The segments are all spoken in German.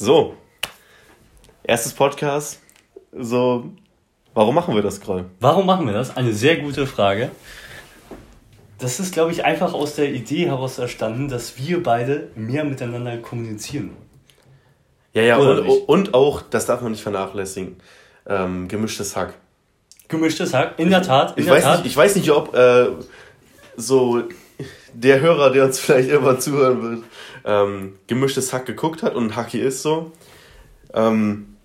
So. Erstes Podcast. So. Warum machen wir das, Kroll? Warum machen wir das? Eine sehr gute Frage. Das ist, glaube ich, einfach aus der Idee heraus erstanden, dass wir beide mehr miteinander kommunizieren. Ja, ja, und, und, auch, das darf man nicht vernachlässigen, ähm, gemischtes Hack. Gemischtes Hack, in der Tat. In ich, der weiß Tat. Nicht, ich weiß nicht, ob äh, so der Hörer, der uns vielleicht immer zuhören wird, ähm, gemischtes Hack geguckt hat und Hacky ist so. Ähm,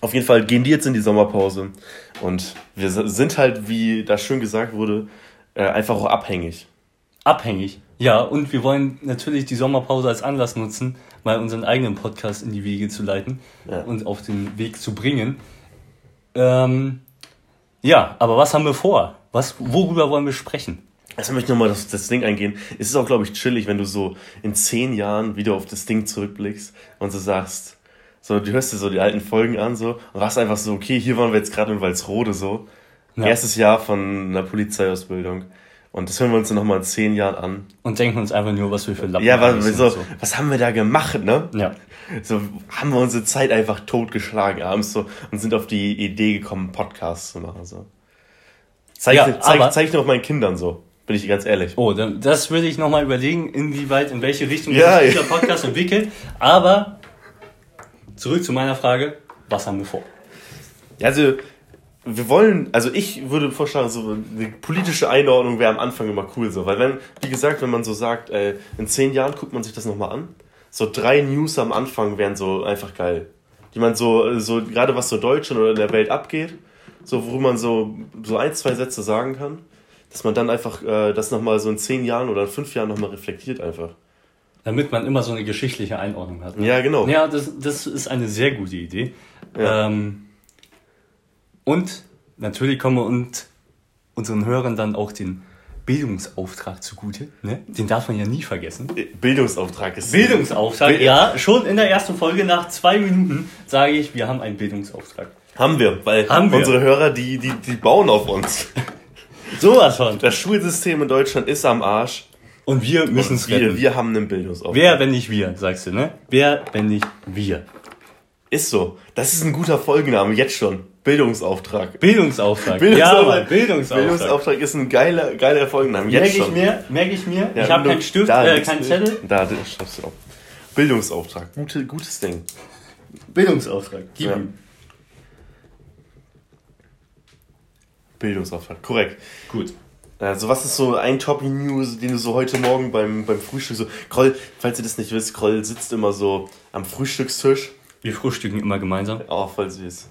auf jeden Fall gehen die jetzt in die Sommerpause. Und wir sind halt, wie da schön gesagt wurde, äh, einfach auch abhängig. Abhängig. Ja, und wir wollen natürlich die Sommerpause als Anlass nutzen, mal unseren eigenen Podcast in die Wege zu leiten ja. und auf den Weg zu bringen. Ähm, ja, aber was haben wir vor? Was, worüber wollen wir sprechen? Erstmal möchte ich nochmal auf das Ding eingehen. Es ist auch, glaube ich, chillig, wenn du so in zehn Jahren wieder auf das Ding zurückblickst und so sagst, so, du hörst dir so die alten Folgen an so und warst einfach so, okay, hier waren wir jetzt gerade in Walsrode so. Ja. Erstes Jahr von einer Polizeiausbildung. Und das hören wir uns dann nochmal in zehn Jahren an. Und denken uns einfach nur, was wir für Lappen Ja, was, so, so. was haben wir da gemacht, ne? Ja. So haben wir unsere Zeit einfach totgeschlagen abends so und sind auf die Idee gekommen, Podcasts zu machen. So. Zeig, ja, zeig, zeig nur auf meinen Kindern so. Bin ich ganz ehrlich. Oh, das würde ich nochmal überlegen, inwieweit, in welche Richtung ja, sich dieser Podcast entwickelt. Aber zurück zu meiner Frage, was haben wir vor? Also, wir wollen, also ich würde vorschlagen, so eine politische Einordnung wäre am Anfang immer cool, so, weil wenn, wie gesagt, wenn man so sagt, äh, in zehn Jahren guckt man sich das nochmal an, so drei News am Anfang wären so einfach geil. Die man so, so gerade was so Deutschland oder in der Welt abgeht, so wo man so, so ein, zwei Sätze sagen kann, dass man dann einfach äh, das nochmal so in zehn Jahren oder in fünf Jahren nochmal reflektiert einfach. Damit man immer so eine geschichtliche Einordnung hat. Ne? Ja, genau. Ja, das, das ist eine sehr gute Idee. Ja. Ähm, und natürlich kommen wir und unseren Hörern dann auch den Bildungsauftrag zugute. Ne? Den darf man ja nie vergessen. Bildungsauftrag ist. Bildungsauftrag, Bild ja. Schon in der ersten Folge nach zwei Minuten sage ich, wir haben einen Bildungsauftrag. Haben wir, weil haben wir. unsere Hörer, die, die, die bauen auf uns. Sowas von. Das Schulsystem in Deutschland ist am Arsch. Und wir müssen es retten. Wir, wir haben einen Bildungsauftrag. Wer, wenn nicht wir, sagst du, ne? Wer, wenn nicht wir? Ist so. Das ist ein guter Folgenname, jetzt schon. Bildungsauftrag. Bildungsauftrag. Bildungsauftrag. Ja, Bildungsauftrag. Bildungsauftrag ist ein geiler, geiler. Jetzt merke ich mir, merke ich mir. Ja, ich habe keinen Stift, äh, keinen Zettel. Da, da schreibst du auf. Bildungsauftrag. Gute, gutes Ding. Bildungsauftrag. Gib ja. ihm. Bildungsauftrag, korrekt. Gut. Also was ist so ein Topping-News, den du so heute Morgen beim, beim Frühstück so... Kroll, falls ihr das nicht wisst, Kroll sitzt immer so am Frühstückstisch. Wir frühstücken immer gemeinsam. Oh, voll süß.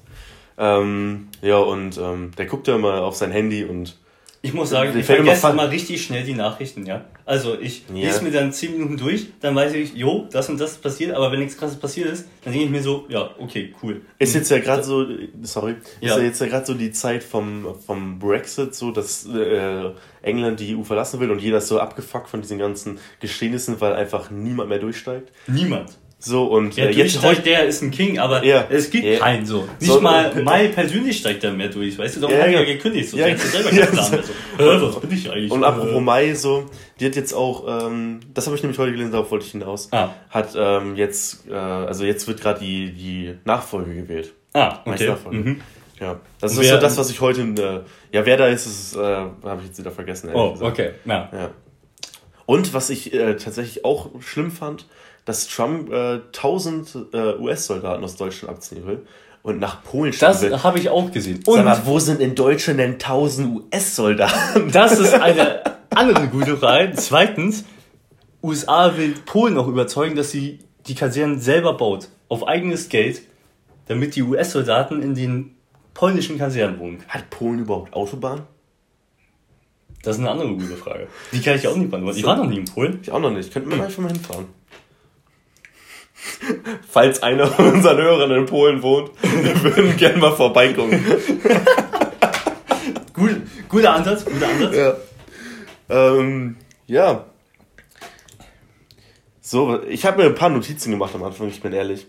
Ähm, ja, und ähm, der guckt ja immer auf sein Handy und. Ich muss sagen, ich vergesse immer, richtig schnell die Nachrichten, ja. Also ich ja. lese mir dann 10 Minuten durch, dann weiß ich, jo, das und das ist passiert, aber wenn nichts krasses passiert ist, dann denke ich mir so, ja, okay, cool. Ist jetzt ja gerade so, sorry, ja. ist ja jetzt ja gerade so die Zeit vom, vom Brexit, so dass äh, England die EU verlassen will und jeder ist so abgefuckt von diesen ganzen Geschehnissen, weil einfach niemand mehr durchsteigt. Niemand. So, und ja, äh, jetzt heute der ist ein King, aber ja, es gibt ja, keinen so. Nicht so, mal Mai persönlich steigt da mehr durch, weißt du, darum ja, hat er ja gekündigt, so, ja, ja, selber keinen Plan mehr so. Äh, was bin ich eigentlich? Und apropos Mai, so, die hat jetzt auch, ähm, das habe ich nämlich heute gelesen, darauf wollte ich hinaus, ah. hat ähm, jetzt, äh, also jetzt wird gerade die, die Nachfolge gewählt. Ah, okay. Mhm. Ja, das ist wer, so das, was ich heute, äh, ja, wer da ist, ist äh, habe ich jetzt wieder vergessen. Oh, gesagt. okay, ja. ja. Und was ich äh, tatsächlich auch schlimm fand, dass Trump äh, 1000 äh, US-Soldaten aus Deutschland abziehen will und nach Polen schicken will. Das habe ich auch gesehen. Und Sag mal, wo sind in Deutschland denn 1000 US-Soldaten? Das ist eine andere gute Frage. Zweitens, USA will Polen auch überzeugen, dass sie die Kasernen selber baut, auf eigenes Geld, damit die US-Soldaten in den polnischen Kasernen wohnen. Hat Polen überhaupt Autobahn? Das ist eine andere gute Frage. Die kann ich auch nicht beantworten. Ich war noch nie in Polen. Ich auch noch nicht. Könnten wir mal schon mal hinfahren. Falls einer von unseren Hörern in Polen wohnt, wir würden gerne mal vorbeikommen. Gut, guter Ansatz, guter Ansatz. Ja. Ähm, ja. So, ich habe mir ein paar Notizen gemacht am Anfang, ich bin ehrlich.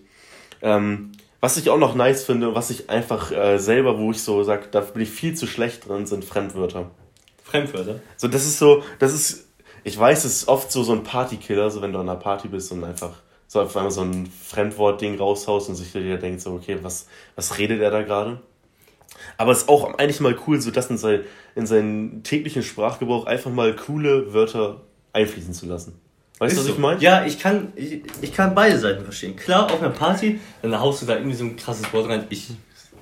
Ähm, was ich auch noch nice finde, was ich einfach äh, selber, wo ich so sage, da bin ich viel zu schlecht drin, sind Fremdwörter. Fremdwörter? So, das ist so, das ist, ich weiß, es ist oft so, so ein Partykiller, so wenn du an einer Party bist und einfach so auf einmal so ein Fremdwort-Ding raushaust und sich wieder denkt, so, okay, was, was redet er da gerade? Aber es ist auch eigentlich mal cool, so das in, sein, in seinen täglichen Sprachgebrauch einfach mal coole Wörter einfließen zu lassen. Weißt du, was so. ich meine? Ja, ich kann, ich, ich kann beide Seiten verstehen. Klar, auf einer Party, dann haust du da irgendwie so ein krasses Wort rein. Ich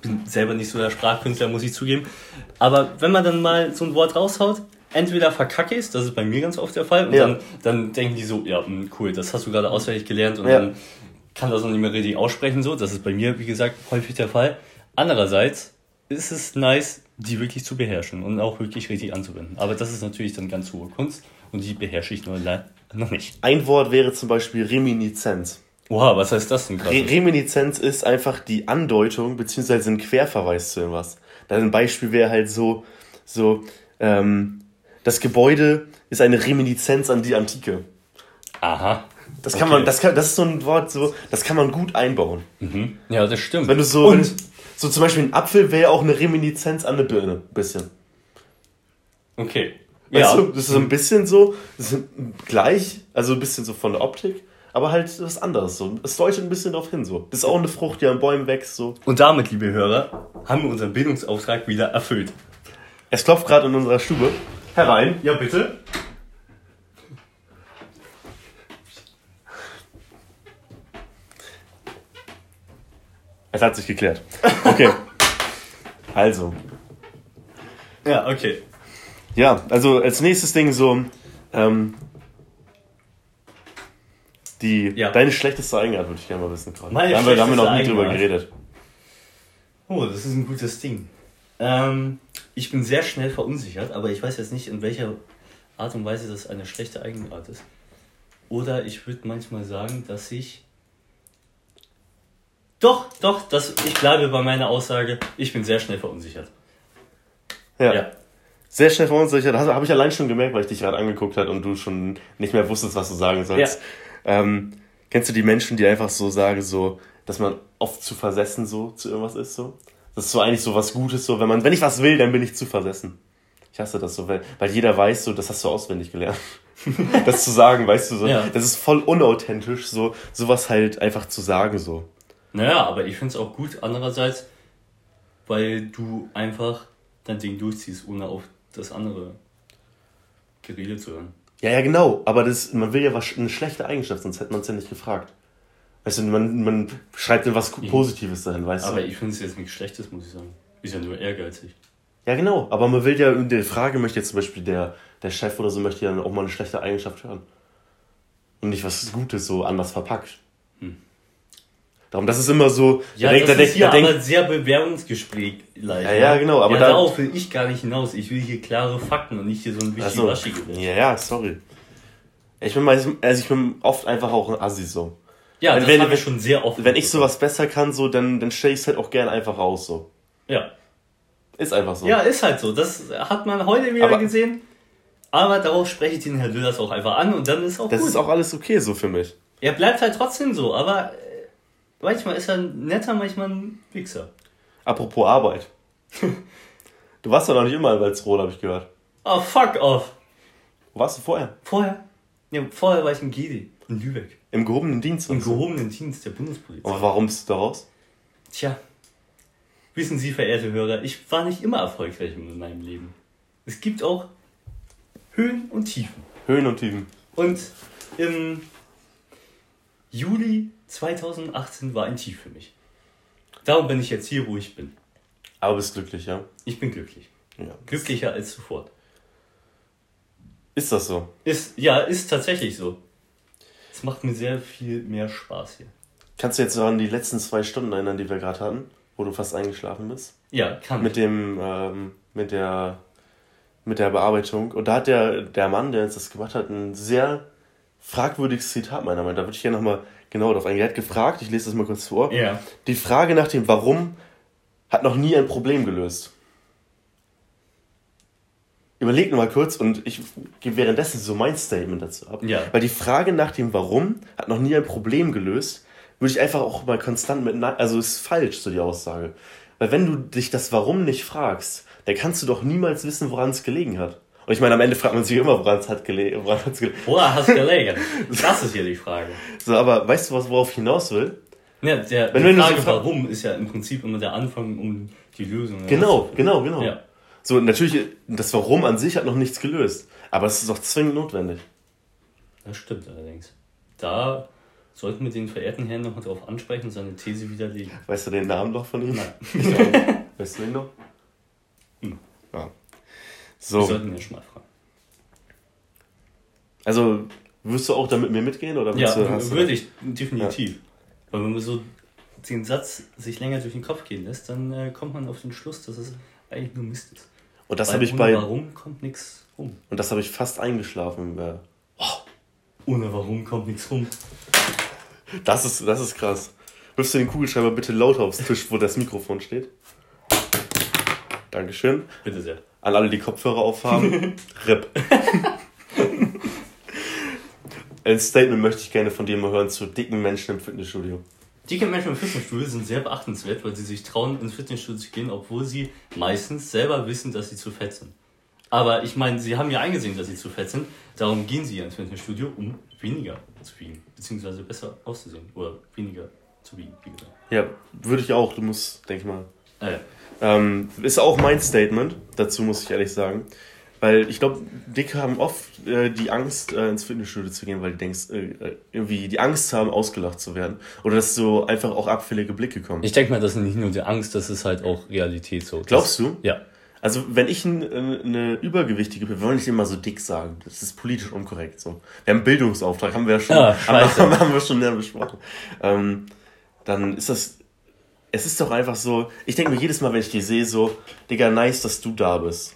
bin selber nicht so der Sprachkünstler, muss ich zugeben. Aber wenn man dann mal so ein Wort raushaut, entweder verkacke ich das ist bei mir ganz oft der Fall, und ja. dann, dann denken die so, ja, hm, cool, das hast du gerade auswendig gelernt und ja. dann kann das noch nicht mehr richtig aussprechen, so. Das ist bei mir, wie gesagt, häufig der Fall. Andererseits ist es nice, die wirklich zu beherrschen und auch wirklich richtig anzuwenden. Aber das ist natürlich dann ganz hohe Kunst und die beherrsche ich nur noch nicht. Ein Wort wäre zum Beispiel Reminiszenz. Oha, was heißt das denn gerade? Re Reminiszenz ist einfach die Andeutung beziehungsweise ein Querverweis zu irgendwas. Dann ein Beispiel wäre halt so, so, ähm, das Gebäude ist eine Reminiszenz an die Antike. Aha. Das kann okay. man, das kann, das ist so ein Wort, so, das kann man gut einbauen. Mhm. Ja, das stimmt. Wenn du so, Und, so zum Beispiel ein Apfel wäre auch eine Reminiszenz an eine Birne, bisschen. Okay. Weißt ja. du, das ist ein bisschen so, gleich, also ein bisschen so von der Optik, aber halt was anderes so. Es deutet ein bisschen darauf hin so. Das ist auch eine Frucht, die an Bäumen wächst so. Und damit, liebe Hörer, haben wir unseren Bildungsauftrag wieder erfüllt. Es klopft gerade in unserer Stube. Herein. Ja, bitte. Es hat sich geklärt. Okay. also. Ja, okay. Ja, also als nächstes Ding so, ähm, die, ja. deine schlechteste Eigenart würde ich gerne mal wissen. Meine da haben wir, da haben wir noch nie drüber geredet. Oh, das ist ein gutes Ding. Ähm, ich bin sehr schnell verunsichert, aber ich weiß jetzt nicht, in welcher Art und Weise das eine schlechte Eigenart ist. Oder ich würde manchmal sagen, dass ich. Doch, doch, das, ich bleibe bei meiner Aussage, ich bin sehr schnell verunsichert. Ja. ja. Sehr schnell verunsichert, das habe ich allein schon gemerkt, weil ich dich gerade angeguckt habe und du schon nicht mehr wusstest, was du sagen sollst. Ja. Ähm, kennst du die Menschen, die einfach so sagen, so, dass man oft zu versessen so zu irgendwas ist? So? Das ist so eigentlich so was Gutes, so, wenn man, wenn ich was will, dann bin ich zu versessen. Ich hasse das so, weil, weil jeder weiß so, das hast du auswendig gelernt. das zu sagen, weißt du so. Ja. Das ist voll unauthentisch, so, sowas halt einfach zu sagen, so. Naja, aber ich finde es auch gut, andererseits, weil du einfach dein Ding durchziehst, ohne auf das andere Gerede zu hören. Ja, ja, genau. Aber das, man will ja was, eine schlechte Eigenschaft, sonst hätte man es ja nicht gefragt. Weißt du, man, man schreibt dann was Positives dahin, weißt aber du. Aber ich finde es jetzt nichts Schlechtes, muss ich sagen. Ist ja nur ehrgeizig. Ja, genau. Aber man will ja, in der Frage möchte jetzt zum Beispiel der, der Chef oder so, möchte ja dann auch mal eine schlechte Eigenschaft hören. Und nicht was Gutes, so anders verpackt. Hm. Darum, das ist immer so. Ja, das denkt, ist hier aber denkt, sehr Bewerbungsgespräch leider. Ja, ja, genau. Aber ja, da, darauf will ich gar nicht hinaus. Ich will hier klare Fakten und nicht hier so ein wischiwaschi so. Ja, ja, sorry. Ich bin, also ich bin oft einfach auch ein Assi so. Ja, das wenn, ich schon sehr oft. Wenn ich sowas besser kann, so, dann, dann stelle ich es halt auch gerne einfach raus, so. Ja. Ist einfach so. Ja, ist halt so. Das hat man heute wieder aber, gesehen. Aber darauf spreche ich den Herrn Löders auch einfach an und dann ist auch Das gut. ist auch alles okay so für mich. Er bleibt halt trotzdem so, aber äh, manchmal ist er netter, manchmal ein Wichser. Apropos Arbeit. du warst doch noch nicht immer in Walzrohl, habe ich gehört. Oh, fuck off. Wo warst du vorher? Vorher? Ja, vorher war ich in Gidi, in Lübeck. Im gehobenen Dienst? Im gehobenen Dienst der Bundespolizei. Und warum bist du da raus? Tja, wissen Sie, verehrte Hörer, ich war nicht immer erfolgreich in meinem Leben. Es gibt auch Höhen und Tiefen. Höhen und Tiefen. Und im Juli 2018 war ein Tief für mich. Darum bin ich jetzt hier, wo ich bin. Aber bist glücklich, ja? Ich bin glücklich. Ja. Glücklicher als zuvor. Ist das so? Ist, ja, ist tatsächlich so. Es macht mir sehr viel mehr Spaß hier. Kannst du jetzt an die letzten zwei Stunden erinnern, die wir gerade hatten, wo du fast eingeschlafen bist? Ja, kann mit ich. Dem, ähm, mit der, mit der Bearbeitung. Und da hat der, der Mann, der uns das gemacht hat, ein sehr fragwürdiges Zitat meiner Meinung nach. Da würde ich gerne nochmal genau darauf eingehen. Er hat gefragt, ich lese das mal kurz vor. Ja. Die Frage nach dem Warum hat noch nie ein Problem gelöst überleg nur mal kurz und ich gebe währenddessen so mein Statement dazu ab. Ja. Weil die Frage nach dem Warum hat noch nie ein Problem gelöst, würde ich einfach auch mal konstant mit Nein, also ist falsch so die Aussage. Weil wenn du dich das Warum nicht fragst, dann kannst du doch niemals wissen, woran es gelegen hat. Und ich meine, am Ende fragt man sich immer, woran es hat gelegen. Woran hat's gelegen. Woran hat es gelegen? Das ist hier die Frage. So, aber weißt du, was, worauf ich hinaus will? Ja, der, wenn, die Frage, so warum, ist ja im Prinzip immer der Anfang um die Lösung. Genau, genau, genau. Ja. So, natürlich, das Warum an sich hat noch nichts gelöst. Aber es ist auch zwingend notwendig. Das stimmt allerdings. Da sollten wir den verehrten Herrn noch mal darauf ansprechen und seine These widerlegen. Weißt du den Namen noch von ihm? Nein. weißt du den noch? Hm. Ja. So. Wir sollten ihn schon mal fragen. Also, wirst du auch da mit mir mitgehen? Oder ja, du, würde ich, definitiv. Ja. Weil wenn man so den Satz sich länger durch den Kopf gehen lässt, dann äh, kommt man auf den Schluss, dass es eigentlich nur Mist ist. Und das habe ich bei. Warum kommt nichts rum? Und das habe ich fast eingeschlafen. Äh, oh, ohne Warum kommt nichts rum. Das ist, das ist krass. Wirfst du den Kugelschreiber bitte lauter aufs Tisch, wo das Mikrofon steht? Dankeschön. Bitte sehr. An alle, die Kopfhörer aufhaben. RIP. Ein Statement möchte ich gerne von dir mal hören zu dicken Menschen im Fitnessstudio. Dicke Menschen im Fitnessstudio sind sehr beachtenswert, weil sie sich trauen, ins Fitnessstudio zu gehen, obwohl sie meistens selber wissen, dass sie zu fett sind. Aber ich meine, sie haben ja eingesehen, dass sie zu fett sind. Darum gehen sie ja ins Fitnessstudio, um weniger zu wiegen. Beziehungsweise besser auszusehen. Oder weniger zu wiegen, wie gesagt. Ja, würde ich auch. Du musst, denke ich mal. Ah, ja. ähm, ist auch mein Statement dazu, muss ich ehrlich sagen. Weil ich glaube, Dicke haben oft äh, die Angst, äh, ins Fitnessstudio zu gehen, weil die denkst, äh, äh, irgendwie die Angst haben, ausgelacht zu werden. Oder dass so einfach auch abfällige Blicke kommen. Ich denke mal, das ist nicht nur die Angst, das ist halt auch Realität so. Glaubst du? Ja. Also wenn ich ein, äh, eine übergewichtige bin, wir wollen nicht immer so dick sagen. Das ist politisch unkorrekt. So. Wir haben einen Bildungsauftrag, haben wir ja schon, ah, haben, haben wir schon näher besprochen. Ähm, dann ist das. Es ist doch einfach so, ich denke mir jedes Mal, wenn ich die sehe, so, Digga, nice, dass du da bist.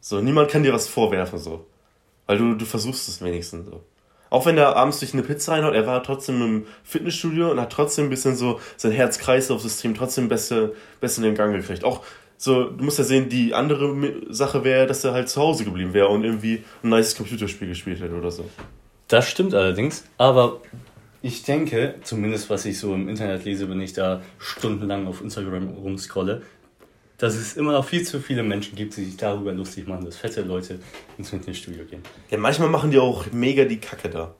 So, niemand kann dir was vorwerfen, so. Weil du, du versuchst es wenigstens so. Auch wenn er abends durch eine Pizza reinhaut, er war trotzdem im Fitnessstudio und hat trotzdem ein bisschen so sein Herz-Kreislauf-System trotzdem besser, besser in den Gang gekriegt. Auch so, du musst ja sehen, die andere Sache wäre, dass er halt zu Hause geblieben wäre und irgendwie ein nice Computerspiel gespielt hätte oder so. Das stimmt allerdings, aber ich denke, zumindest was ich so im Internet lese, wenn ich da stundenlang auf Instagram rumscrolle, dass es immer noch viel zu viele Menschen gibt, die sich darüber lustig machen, dass fette Leute ins Fitnessstudio gehen. Ja, manchmal machen die auch mega die Kacke da.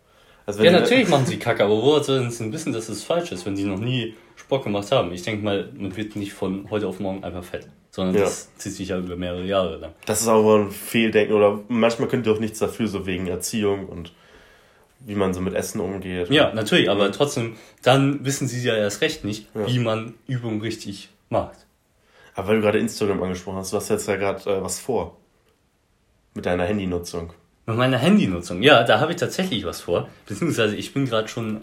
Also ja, natürlich machen sie Kacke, aber woher sollen sie wissen, dass es falsch ist, wenn die noch nie Sport gemacht haben? Ich denke mal, man wird nicht von heute auf morgen einfach fett, sondern ja. das zieht sich ja über mehrere Jahre lang. Das ist aber ein Fehldenken oder manchmal könnt ihr auch nichts dafür, so wegen Erziehung und wie man so mit Essen umgeht. Ja, natürlich, aber trotzdem, dann wissen sie ja erst recht nicht, ja. wie man Übungen richtig macht. Aber weil du gerade Instagram angesprochen hast, du hast jetzt ja gerade äh, was vor. Mit deiner Handynutzung. Mit meiner Handynutzung? Ja, da habe ich tatsächlich was vor. Beziehungsweise ich bin gerade schon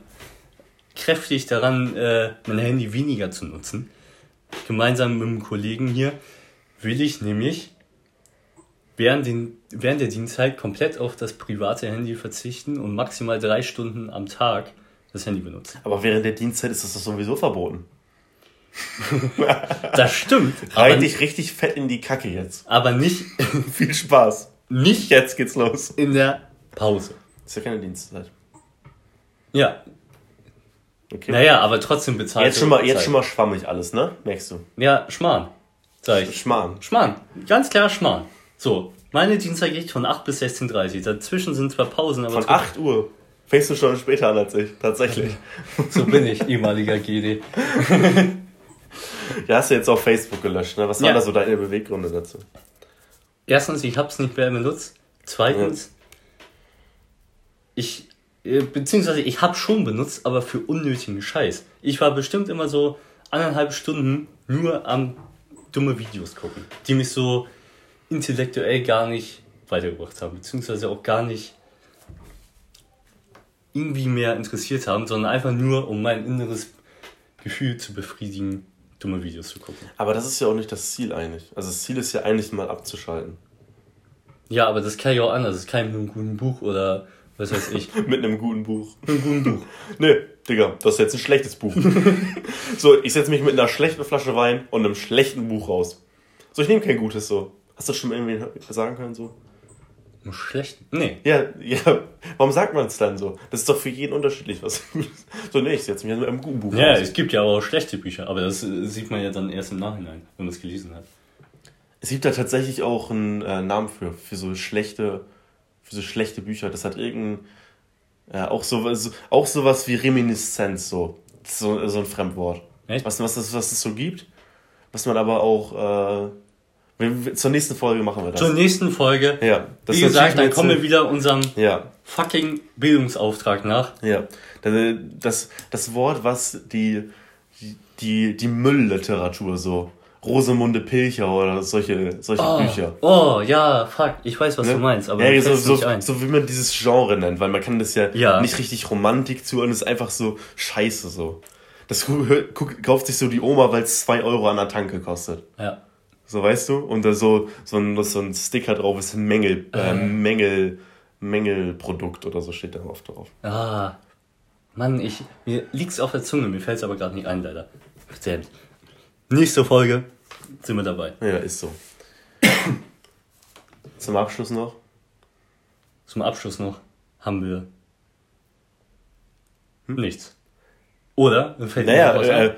kräftig daran, äh, mein Handy weniger zu nutzen. Gemeinsam mit einem Kollegen hier will ich nämlich während, den, während der Dienstzeit komplett auf das private Handy verzichten und maximal drei Stunden am Tag das Handy benutzen. Aber während der Dienstzeit ist das sowieso verboten. das stimmt. Rein dich richtig fett in die Kacke jetzt. Aber nicht. Viel Spaß. Nicht jetzt geht's los. In der Pause. ist ja keine Dienstzeit. Ja. Okay. Naja, aber trotzdem bezahlt. Jetzt schon mal, jetzt schon mal schwammig alles, ne? Merkst du? Ja, Schmarrn. Sag ich. Schmarrn. Schmarrn. Ganz klar Schmarrn. So, meine Dienstzeit geht von 8 bis 16.30 Uhr. Dazwischen sind zwar Pausen, aber. Von 8 Uhr. Fängst du schon später an als ich, tatsächlich. so bin ich, ehemaliger GD. Ja, hast du jetzt auf Facebook gelöscht, ne? Was waren ja. da so deine Beweggründe dazu? Erstens, ich habe es nicht mehr benutzt. Zweitens, ja. ich, äh, beziehungsweise ich habe schon benutzt, aber für unnötigen Scheiß. Ich war bestimmt immer so anderthalb Stunden nur am dumme Videos gucken, die mich so intellektuell gar nicht weitergebracht haben, beziehungsweise auch gar nicht irgendwie mehr interessiert haben, sondern einfach nur, um mein inneres Gefühl zu befriedigen, dumme Videos zu gucken. Aber das ist ja auch nicht das Ziel eigentlich. Also das Ziel ist ja eigentlich mal abzuschalten. Ja, aber das kann ich auch anders. Das kann ich mit einem guten Buch oder was weiß ich. mit einem guten Buch. Mit einem guten Buch. nee, Digga, das ist jetzt ein schlechtes Buch. so, ich setze mich mit einer schlechten Flasche Wein und einem schlechten Buch raus. So, ich nehme kein gutes so. Hast du schon mal irgendwie sagen können so? Einen schlechten? Nee. Ja, ja. Warum sagt man es dann so? Das ist doch für jeden unterschiedlich. Was so, nee, ich setze mich mit einem guten Buch Ja, es gibt ja auch schlechte Bücher, aber das äh, sieht man ja dann erst im Nachhinein, wenn man es gelesen hat. Es gibt da tatsächlich auch einen äh, Namen für, für so schlechte, für so schlechte Bücher. Das hat irgendein, ja, auch so, so auch sowas wie Reminiszenz, so. so, so ein Fremdwort. Echt? Was, was, was, was es so gibt, was man aber auch, äh, zur nächsten Folge machen wir das. Zur nächsten Folge. Ja. Wie gesagt, dann kommen wir wieder unserem ja. fucking Bildungsauftrag nach. Ja. Das, das Wort, was die, die, die Müllliteratur so Rosemunde Pilcher oder solche, solche oh, Bücher. Oh, ja, fuck, ich weiß, was ne? du meinst, aber ja, so, so, so, wie man dieses Genre nennt, weil man kann das ja, ja. nicht richtig Romantik zu und es ist einfach so scheiße so. Das kauft sich so die Oma, weil es 2 Euro an der Tanke kostet. Ja. So, weißt du? Und da so, so, ein, so ein Sticker drauf ist ein Mängel, äh, äh. Mängel, Mängelprodukt oder so steht da oft drauf. Ah. Mann, ich, mir liegt's auf der Zunge, mir fällt's aber gerade nicht ein, leider. Verdammt. Nächste Folge sind wir dabei. Ja, ist so. Zum Abschluss noch? Zum Abschluss noch haben wir hm? nichts. Oder? Fällt naja, äh, ich,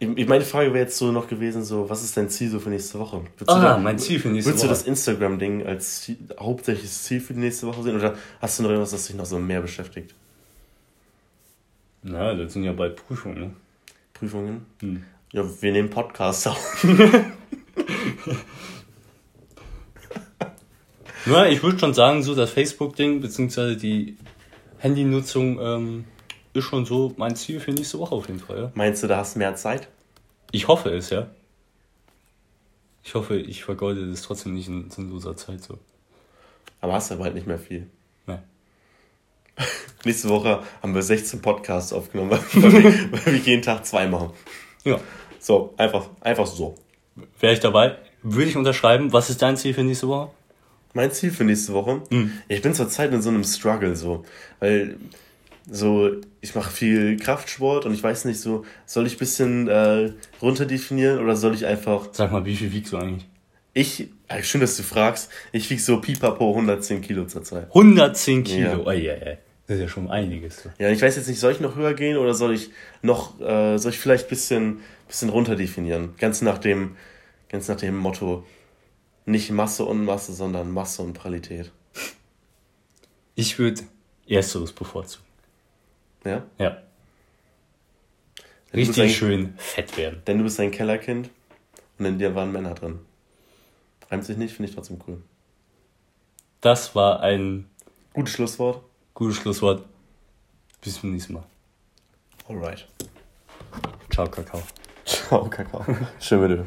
meine Frage wäre jetzt so noch gewesen, so, was ist dein Ziel so für nächste Woche? Willst ah, da, mein Ziel für nächste Woche. Willst du das Instagram-Ding als Ziel, hauptsächliches Ziel für die nächste Woche sehen? Oder hast du noch irgendwas, das dich noch so mehr beschäftigt? Na, das sind ja bald Prüfungen, ne? Prüfungen? Hm. Ja, wir nehmen Podcasts auf. Na, ich würde schon sagen, so das Facebook-Ding, beziehungsweise die Handynutzung, ähm, ist schon so mein Ziel für nächste Woche auf jeden Fall. Ja. Meinst du, da hast du mehr Zeit? Ich hoffe es, ja. Ich hoffe, ich vergeude das trotzdem nicht in sinnloser Zeit so. Aber hast du aber halt nicht mehr viel. Nein. Nächste Woche haben wir 16 Podcasts aufgenommen, weil wir, weil wir jeden Tag zwei machen. Ja. So, einfach, einfach so. Wäre ich dabei? Würde ich unterschreiben. Was ist dein Ziel für nächste Woche? Mein Ziel für nächste Woche? Mhm. Ich bin zurzeit in so einem Struggle so, weil so, ich mache viel Kraftsport und ich weiß nicht so, soll ich ein bisschen äh, runterdefinieren oder soll ich einfach. Sag mal, wie viel wiegst du eigentlich? Ich, äh, schön, dass du fragst, ich wiege so pipapo 110 Kilo zurzeit. 110 Kilo? Ja. Oh, yeah, yeah. Das ist ja schon einiges. Ja, ich weiß jetzt nicht, soll ich noch höher gehen oder soll ich noch, äh, soll ich vielleicht ein bisschen, bisschen runterdefinieren? Ganz nach dem, ganz nach dem Motto, nicht Masse und Masse, sondern Masse und Qualität. Ich würde ersteres bevorzugen. Ja? Ja. Richtig ein, schön fett werden. Denn du bist ein Kellerkind und in dir waren Männer drin. Reimt sich nicht, finde ich trotzdem cool. Das war ein gutes Schlusswort. Gutes Schlusswort. Bis zum nächsten Mal. Alright. Ciao, Kakao. Ciao, Kakao. Schön mit dir.